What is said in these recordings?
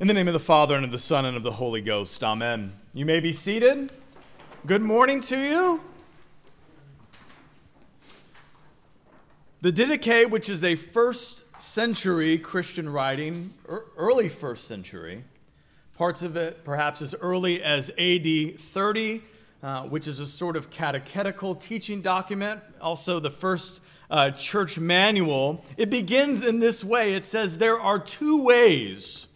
In the name of the Father, and of the Son, and of the Holy Ghost. Amen. You may be seated. Good morning to you. The Didache, which is a first century Christian writing, early first century, parts of it perhaps as early as AD 30, uh, which is a sort of catechetical teaching document, also the first uh, church manual. It begins in this way it says, There are two ways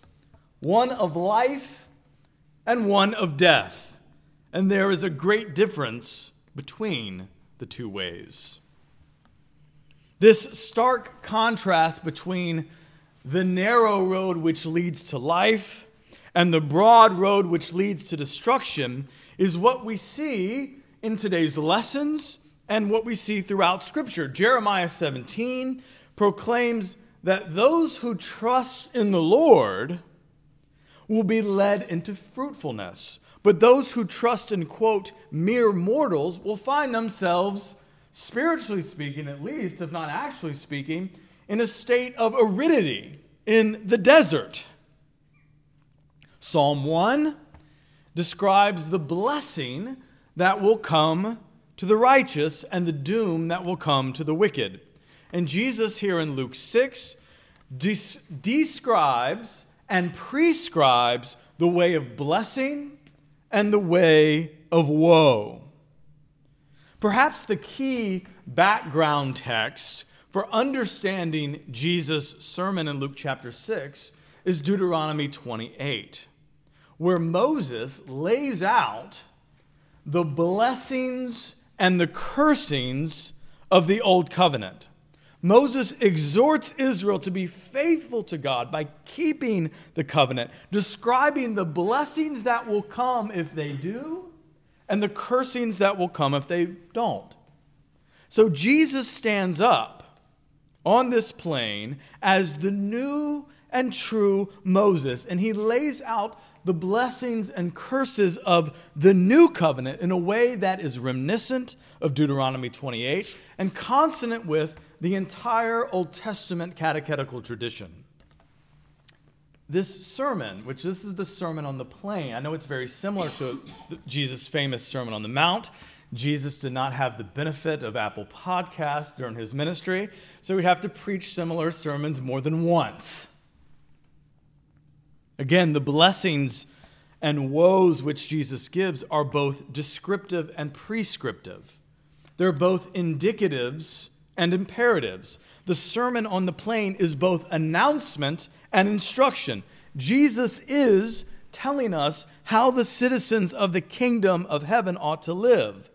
one of life and one of death. And there is a great difference between the two ways. This stark contrast between the narrow road which leads to life and the broad road which leads to destruction is what we see in today's lessons and what we see throughout Scripture. Jeremiah 17 proclaims that those who trust in the Lord will be led into fruitfulness. But those who trust in, quote, mere mortals will find themselves, spiritually speaking at least, if not actually speaking, in a state of aridity in the desert. Psalm 1 describes the blessing that will come to the righteous and the doom that will come to the wicked. And Jesus, here in Luke 6, des- describes and prescribes the way of blessing and the way of woe. Perhaps the key background text for understanding Jesus' sermon in Luke chapter 6 is Deuteronomy 28, where Moses lays out the blessings and the cursings of the old covenant. Moses exhorts Israel to be faithful to God by keeping the covenant, describing the blessings that will come if they do and the cursings that will come if they don't. So Jesus stands up on this plain as the new and true Moses, and he lays out the blessings and curses of the new covenant in a way that is reminiscent of Deuteronomy 28 and consonant with the entire Old Testament catechetical tradition. This sermon, which this is the Sermon on the Plain, I know it's very similar to Jesus' famous Sermon on the Mount. Jesus did not have the benefit of Apple Podcasts during his ministry, so we'd have to preach similar sermons more than once. Again, the blessings and woes which Jesus gives are both descriptive and prescriptive. They're both indicatives and imperatives. The Sermon on the Plain is both announcement and instruction. Jesus is telling us how the citizens of the kingdom of heaven ought to live.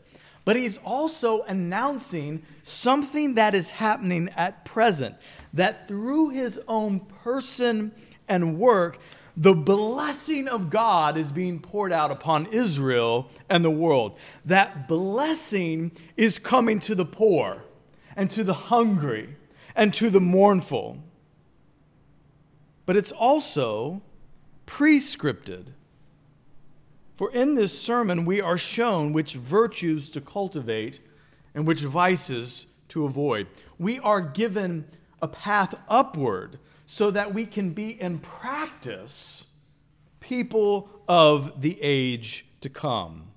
But he's also announcing something that is happening at present, that through his own person and work, the blessing of God is being poured out upon Israel and the world. That blessing is coming to the poor and to the hungry and to the mournful. But it's also prescripted. For in this sermon, we are shown which virtues to cultivate and which vices to avoid. We are given a path upward so that we can be in practice people of the age to come.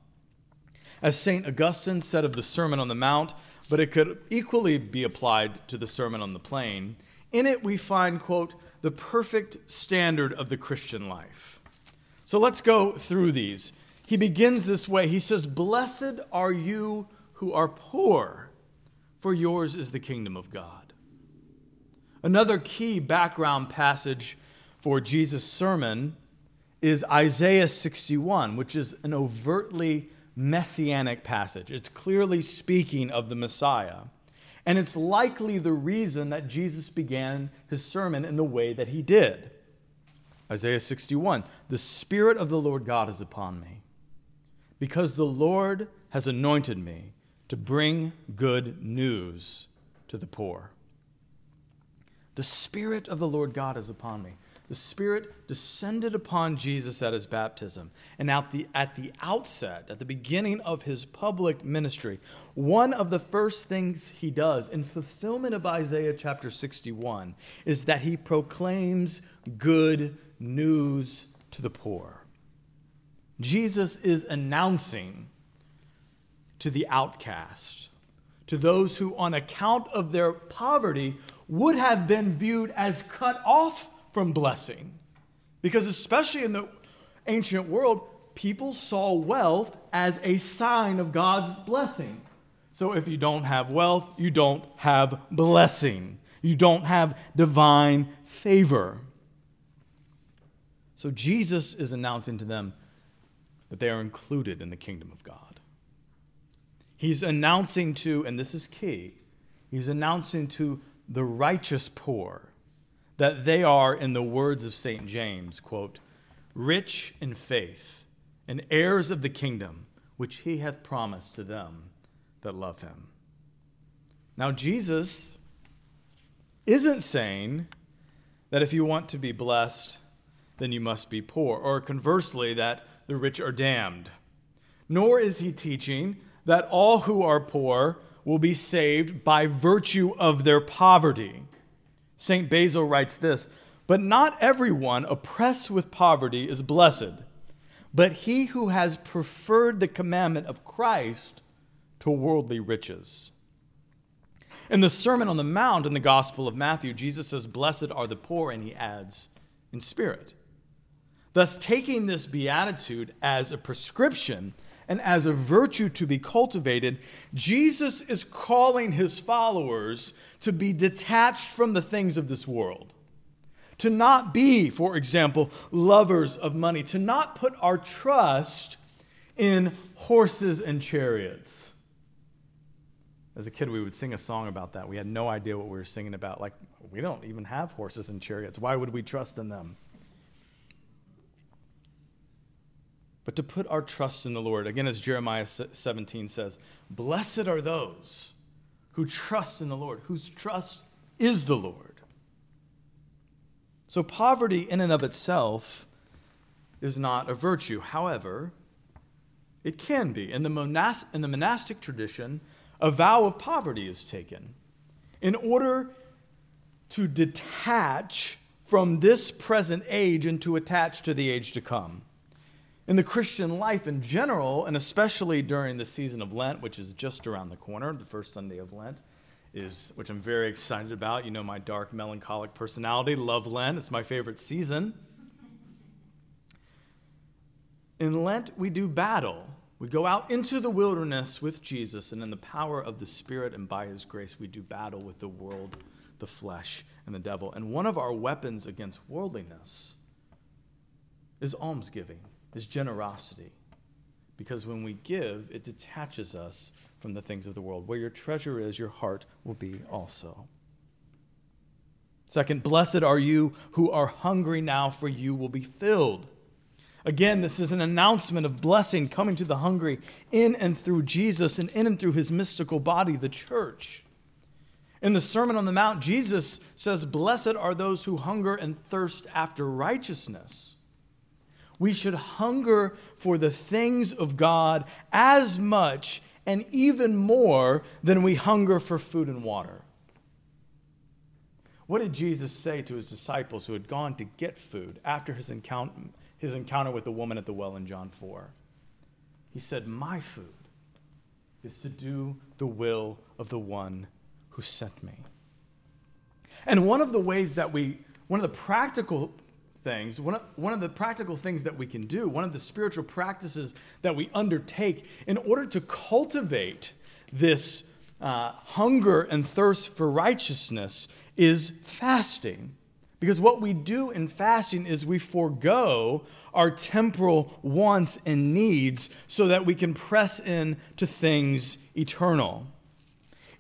As St. Augustine said of the Sermon on the Mount, but it could equally be applied to the Sermon on the Plain. In it, we find, quote, the perfect standard of the Christian life. So let's go through these. He begins this way He says, Blessed are you who are poor, for yours is the kingdom of God. Another key background passage for Jesus' sermon is Isaiah 61, which is an overtly messianic passage. It's clearly speaking of the Messiah. And it's likely the reason that Jesus began his sermon in the way that he did. Isaiah 61 The Spirit of the Lord God is upon me, because the Lord has anointed me to bring good news to the poor. The Spirit of the Lord God is upon me. The Spirit descended upon Jesus at his baptism. And at the, at the outset, at the beginning of his public ministry, one of the first things he does in fulfillment of Isaiah chapter 61 is that he proclaims good news to the poor. Jesus is announcing to the outcast, to those who, on account of their poverty, would have been viewed as cut off from blessing. Because, especially in the ancient world, people saw wealth as a sign of God's blessing. So, if you don't have wealth, you don't have blessing, you don't have divine favor. So, Jesus is announcing to them that they are included in the kingdom of God. He's announcing to, and this is key, he's announcing to the righteous poor that they are, in the words of St. James, quote, rich in faith and heirs of the kingdom which he hath promised to them that love him. Now, Jesus isn't saying that if you want to be blessed, then you must be poor, or conversely, that the rich are damned. Nor is he teaching that all who are poor will be saved by virtue of their poverty. St. Basil writes this But not everyone oppressed with poverty is blessed, but he who has preferred the commandment of Christ to worldly riches. In the Sermon on the Mount in the Gospel of Matthew, Jesus says, Blessed are the poor, and he adds, in spirit. Thus, taking this beatitude as a prescription and as a virtue to be cultivated, Jesus is calling his followers to be detached from the things of this world. To not be, for example, lovers of money, to not put our trust in horses and chariots. As a kid, we would sing a song about that. We had no idea what we were singing about. Like, we don't even have horses and chariots. Why would we trust in them? But to put our trust in the Lord. Again, as Jeremiah 17 says, Blessed are those who trust in the Lord, whose trust is the Lord. So, poverty in and of itself is not a virtue. However, it can be. In the, monas- in the monastic tradition, a vow of poverty is taken in order to detach from this present age and to attach to the age to come in the Christian life in general, and especially during the season of Lent, which is just around the corner, the first Sunday of Lent, is which I'm very excited about. You know my dark, melancholic personality. Love Lent. It's my favorite season. In Lent, we do battle. We go out into the wilderness with Jesus, and in the power of the Spirit and by His grace, we do battle with the world, the flesh, and the devil. And one of our weapons against worldliness is almsgiving is generosity. Because when we give, it detaches us from the things of the world. Where your treasure is, your heart will be also. Second, blessed are you who are hungry now, for you will be filled. Again, this is an announcement of blessing coming to the hungry in and through Jesus and in and through his mystical body, the church. In the Sermon on the Mount, Jesus says, Blessed are those who hunger and thirst after righteousness we should hunger for the things of God as much and even more than we hunger for food and water. What did Jesus say to his disciples who had gone to get food after his encounter, his encounter with the woman at the well in John 4? He said, My food is to do the will of the one who sent me. And one of the ways that we, one of the practical things, one of, one of the practical things that we can do, one of the spiritual practices that we undertake in order to cultivate this uh, hunger and thirst for righteousness is fasting. Because what we do in fasting is we forego our temporal wants and needs so that we can press in to things eternal.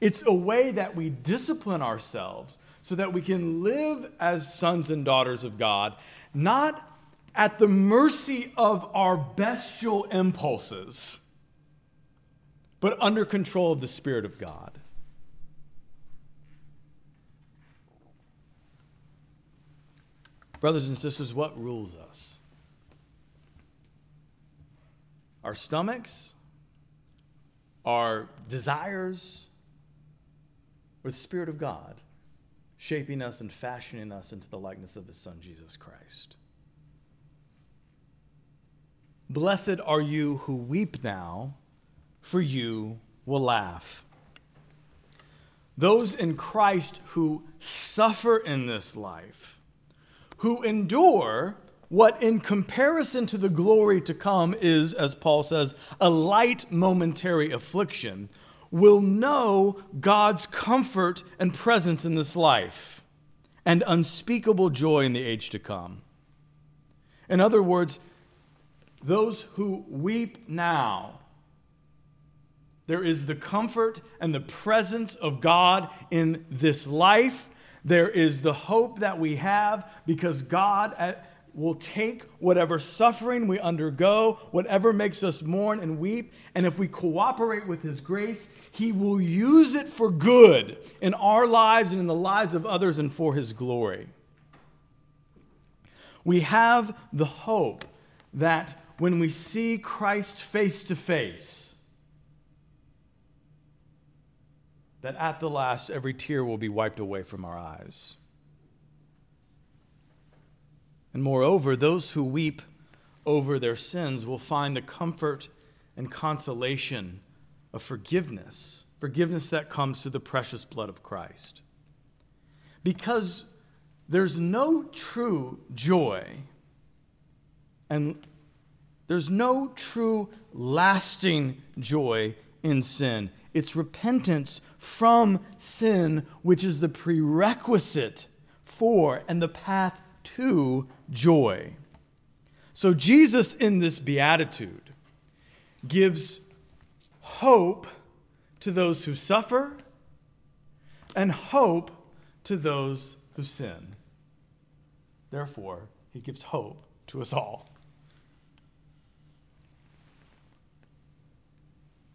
It's a way that we discipline ourselves so that we can live as sons and daughters of God, not at the mercy of our bestial impulses, but under control of the Spirit of God. Brothers and sisters, what rules us? Our stomachs? Our desires? Or the Spirit of God shaping us and fashioning us into the likeness of His Son, Jesus Christ? Blessed are you who weep now, for you will laugh. Those in Christ who suffer in this life, who endure what, in comparison to the glory to come, is, as Paul says, a light momentary affliction, will know God's comfort and presence in this life and unspeakable joy in the age to come. In other words, those who weep now there is the comfort and the presence of God in this life. There is the hope that we have because God uh, will take whatever suffering we undergo, whatever makes us mourn and weep, and if we cooperate with His grace, He will use it for good in our lives and in the lives of others and for His glory. We have the hope that when we see Christ face to face, that at the last every tear will be wiped away from our eyes. And moreover, those who weep over their sins will find the comfort and consolation of forgiveness, forgiveness that comes through the precious blood of Christ. Because there's no true joy and there's no true lasting joy in sin. It's repentance from sin, which is the prerequisite for and the path to joy. So, Jesus in this beatitude gives hope to those who suffer and hope to those who sin. Therefore, he gives hope to us all.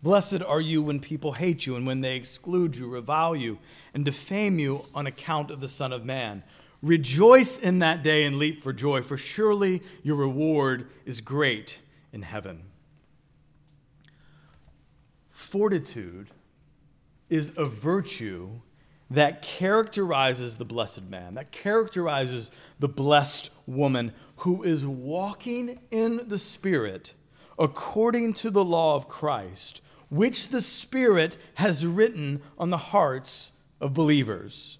Blessed are you when people hate you and when they exclude you, revile you, and defame you on account of the Son of Man. Rejoice in that day and leap for joy, for surely your reward is great in heaven. Fortitude is a virtue that characterizes the blessed man, that characterizes the blessed woman who is walking in the Spirit according to the law of Christ which the Spirit has written on the hearts of believers.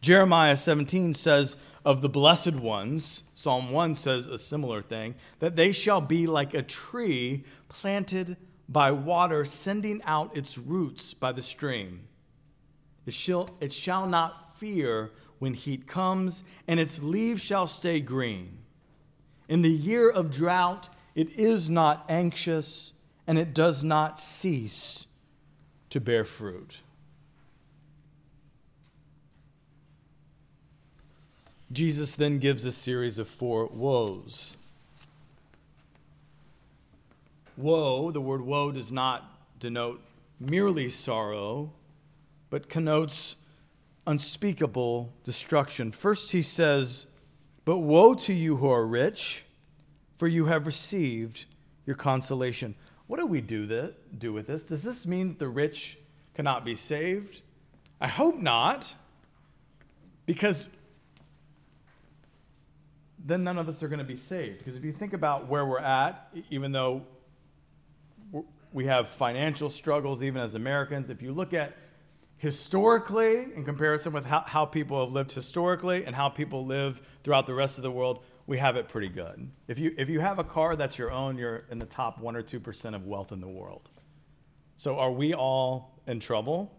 Jeremiah 17 says of the blessed ones, Psalm 1 says a similar thing, that they shall be like a tree planted by water, sending out its roots by the stream. It shall, it shall not fear when heat comes, and its leaves shall stay green. In the year of drought, it is not anxious and it does not cease to bear fruit. Jesus then gives a series of four woes. Woe, the word woe does not denote merely sorrow, but connotes unspeakable destruction. First, he says, But woe to you who are rich, for you have received your consolation. What do we do, that, do with this? Does this mean that the rich cannot be saved? I hope not, because then none of us are going to be saved. Because if you think about where we're at, even though we have financial struggles, even as Americans, if you look at historically in comparison with how, how people have lived historically and how people live throughout the rest of the world, we have it pretty good. If you, if you have a car that's your own, you're in the top 1% or 2% of wealth in the world. So are we all in trouble?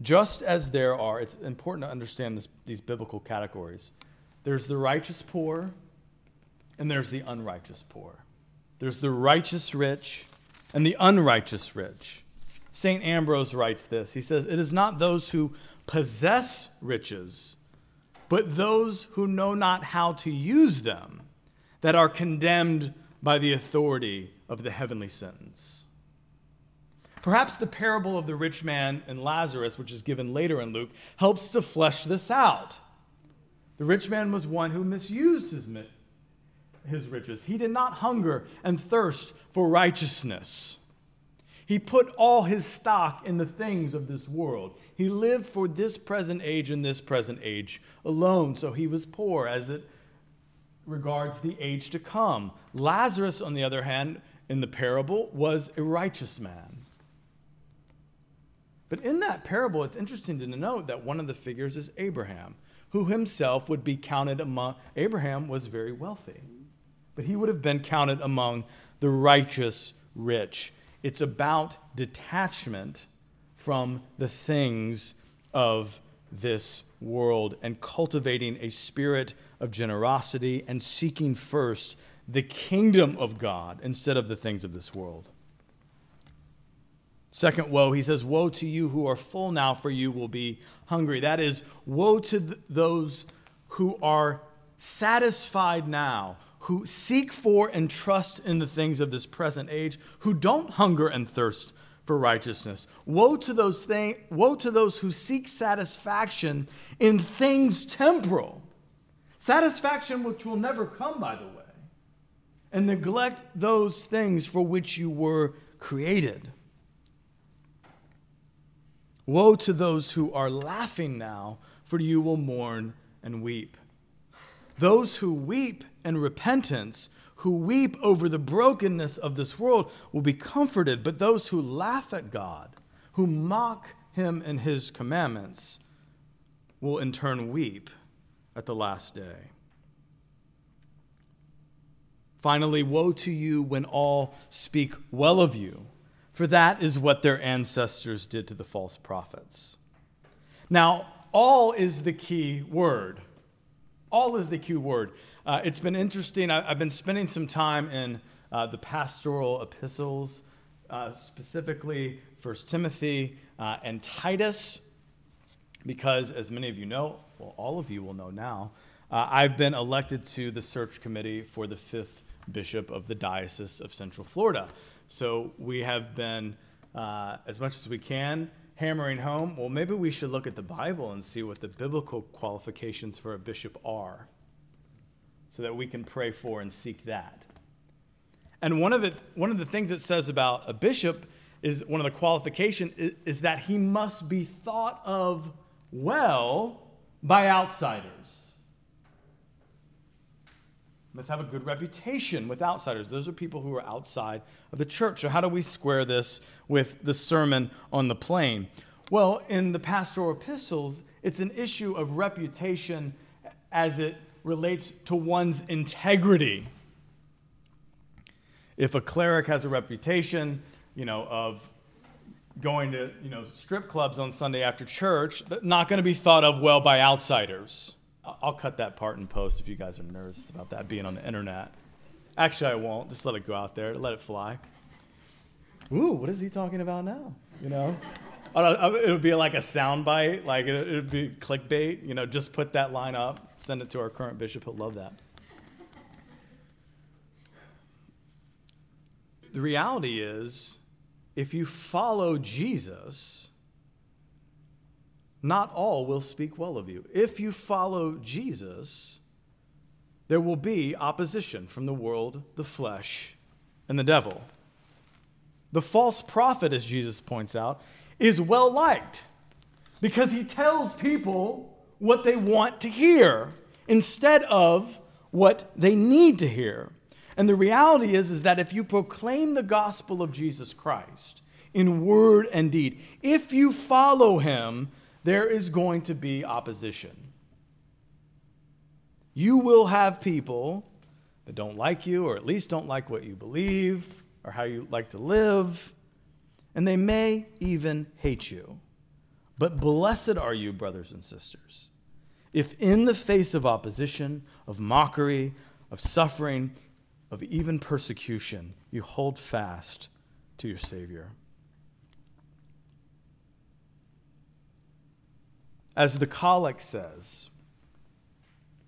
Just as there are, it's important to understand this, these biblical categories. There's the righteous poor, and there's the unrighteous poor. There's the righteous rich and the unrighteous rich. St. Ambrose writes this. He says, It is not those who possess riches but those who know not how to use them that are condemned by the authority of the heavenly sentence. Perhaps the parable of the rich man and Lazarus, which is given later in Luke, helps to flesh this out. The rich man was one who misused his, his riches. He did not hunger and thirst for righteousness. He put all his stock in the things of this world. He lived for this present age and this present age alone, so he was poor as it regards the age to come. Lazarus, on the other hand, in the parable, was a righteous man. But in that parable, it's interesting to note that one of the figures is Abraham who himself would be counted among, Abraham was very wealthy, but he would have been counted among the righteous rich. It's about detachment from the things of this world and cultivating a spirit of generosity and seeking first the kingdom of God instead of the things of this world. Second woe, he says, Woe to you who are full now, for you will be hungry. That is, woe to th- those who are satisfied now, who seek for and trust in the things of this present age, who don't hunger and thirst for righteousness. Woe to those thing, woe to those who seek satisfaction in things temporal. Satisfaction which will never come, by the way, and neglect those things for which you were created. Woe to those who are laughing now, for you will mourn and weep. Those who weep in repentance, who weep over the brokenness of this world, will be comforted. But those who laugh at God, who mock him and his commandments, will in turn weep at the last day. Finally, woe to you when all speak well of you for that is what their ancestors did to the false prophets. Now, all is the key word. All is the key word. Uh, it's been interesting. I, have been spending some time in uh, the pastoral epistles, uh, specifically First Timothy uh, and Titus, because as many of you know, well, all of you will know now, uh, I've been elected to the search committee for the fifth bishop of the Diocese of Central Florida. So we have been, uh, as much as we can, hammering home well, maybe we should look at the Bible and see what the biblical qualifications for a bishop are so that we can pray for and seek that. And one of, the, one of the things it says about a bishop is one of the qualifications is, is that he must be thought of well by outsiders must have a good reputation with outsiders. Those are people who are outside of the church. So, how do we square this with the Sermon on the Plain? Well, in the pastoral epistles, it's an issue of reputation as it relates to one's integrity. If a cleric has a reputation, you know, of going to, you know, strip clubs on Sunday after church, not going to be thought of well by outsiders. I'll cut that part in post if you guys are nervous about that being on the internet. Actually, I won't. Just let it go out there. Let it fly. Ooh, what is he talking about now? You know? Oh, uh, it would be like a soundbite. Like it would be clickbait. You know, just put that line up, send it to our current bishop. He'll love that. The reality is, if you follow Jesus, not all will speak well of you. If you follow Jesus, there will be opposition from the world, the flesh, and the devil. The false prophet, as Jesus points out, is well liked because he tells people what they want to hear instead of what they need to hear. And the reality is, is that if you proclaim the gospel of Jesus Christ in word and deed, if you follow him, there is going to be opposition. You will have people that don't like you, or at least don't like what you believe, or how you like to live, and they may even hate you. But blessed are you, brothers and sisters, if in the face of opposition, of mockery, of suffering, of even persecution, you hold fast to your Savior. As the collect says,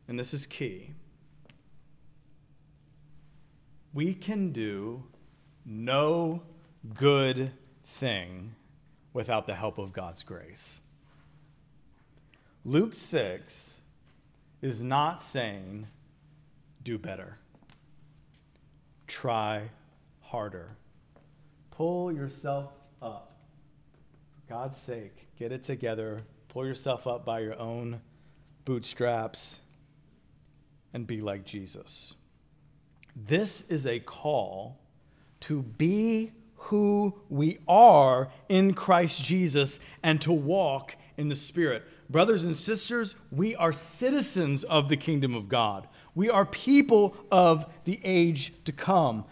and this is key, we can do no good thing without the help of God's grace. Luke 6 is not saying, do better, try harder, pull yourself up. For God's sake, get it together, pull yourself up by your own bootstraps, and be like Jesus. This is a call to be who we are in Christ Jesus and to walk in the Spirit. Brothers and sisters, we are citizens of the kingdom of God. We are people of the age to come.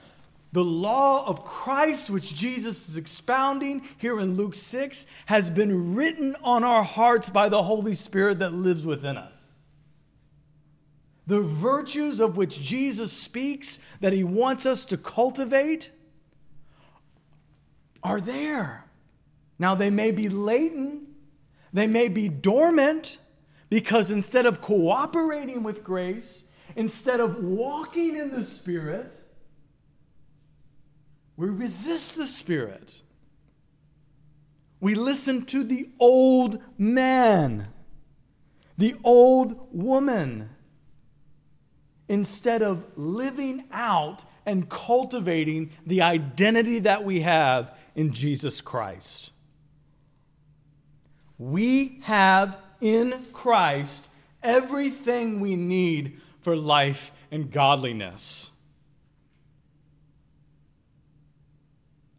The law of Christ, which Jesus is expounding here in Luke 6, has been written on our hearts by the Holy Spirit that lives within us. The virtues of which Jesus speaks that he wants us to cultivate are there. Now, they may be latent, they may be dormant, because instead of cooperating with grace, instead of walking in the Spirit, we resist the Spirit. We listen to the old man, the old woman, instead of living out and cultivating the identity that we have in Jesus Christ. We have in Christ everything we need for life and godliness.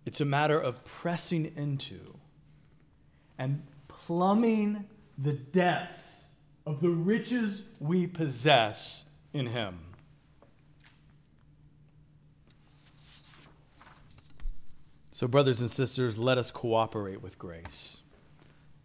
It's a matter of pressing into and plumbing the depths of the riches we possess in Him. So, brothers and sisters, let us cooperate with grace.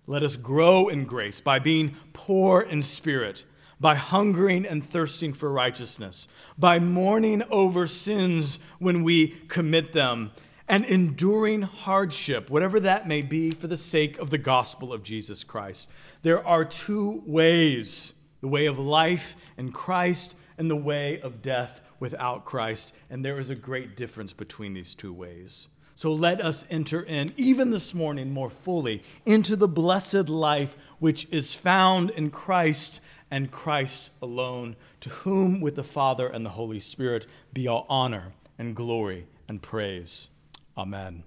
Let us grow in grace by being poor in spirit, by hungering and thirsting for righteousness, by mourning over sins when we commit them, and enduring hardship, whatever that may be, for the sake of the gospel of Jesus Christ. There are two ways the way of life in Christ and the way of death without Christ, and there is a great difference between these two ways. So let us enter in, even this morning, more fully into the blessed life which is found in Christ and Christ alone, to whom, with the Father and the Holy Spirit, be all honor and glory and praise. Amen.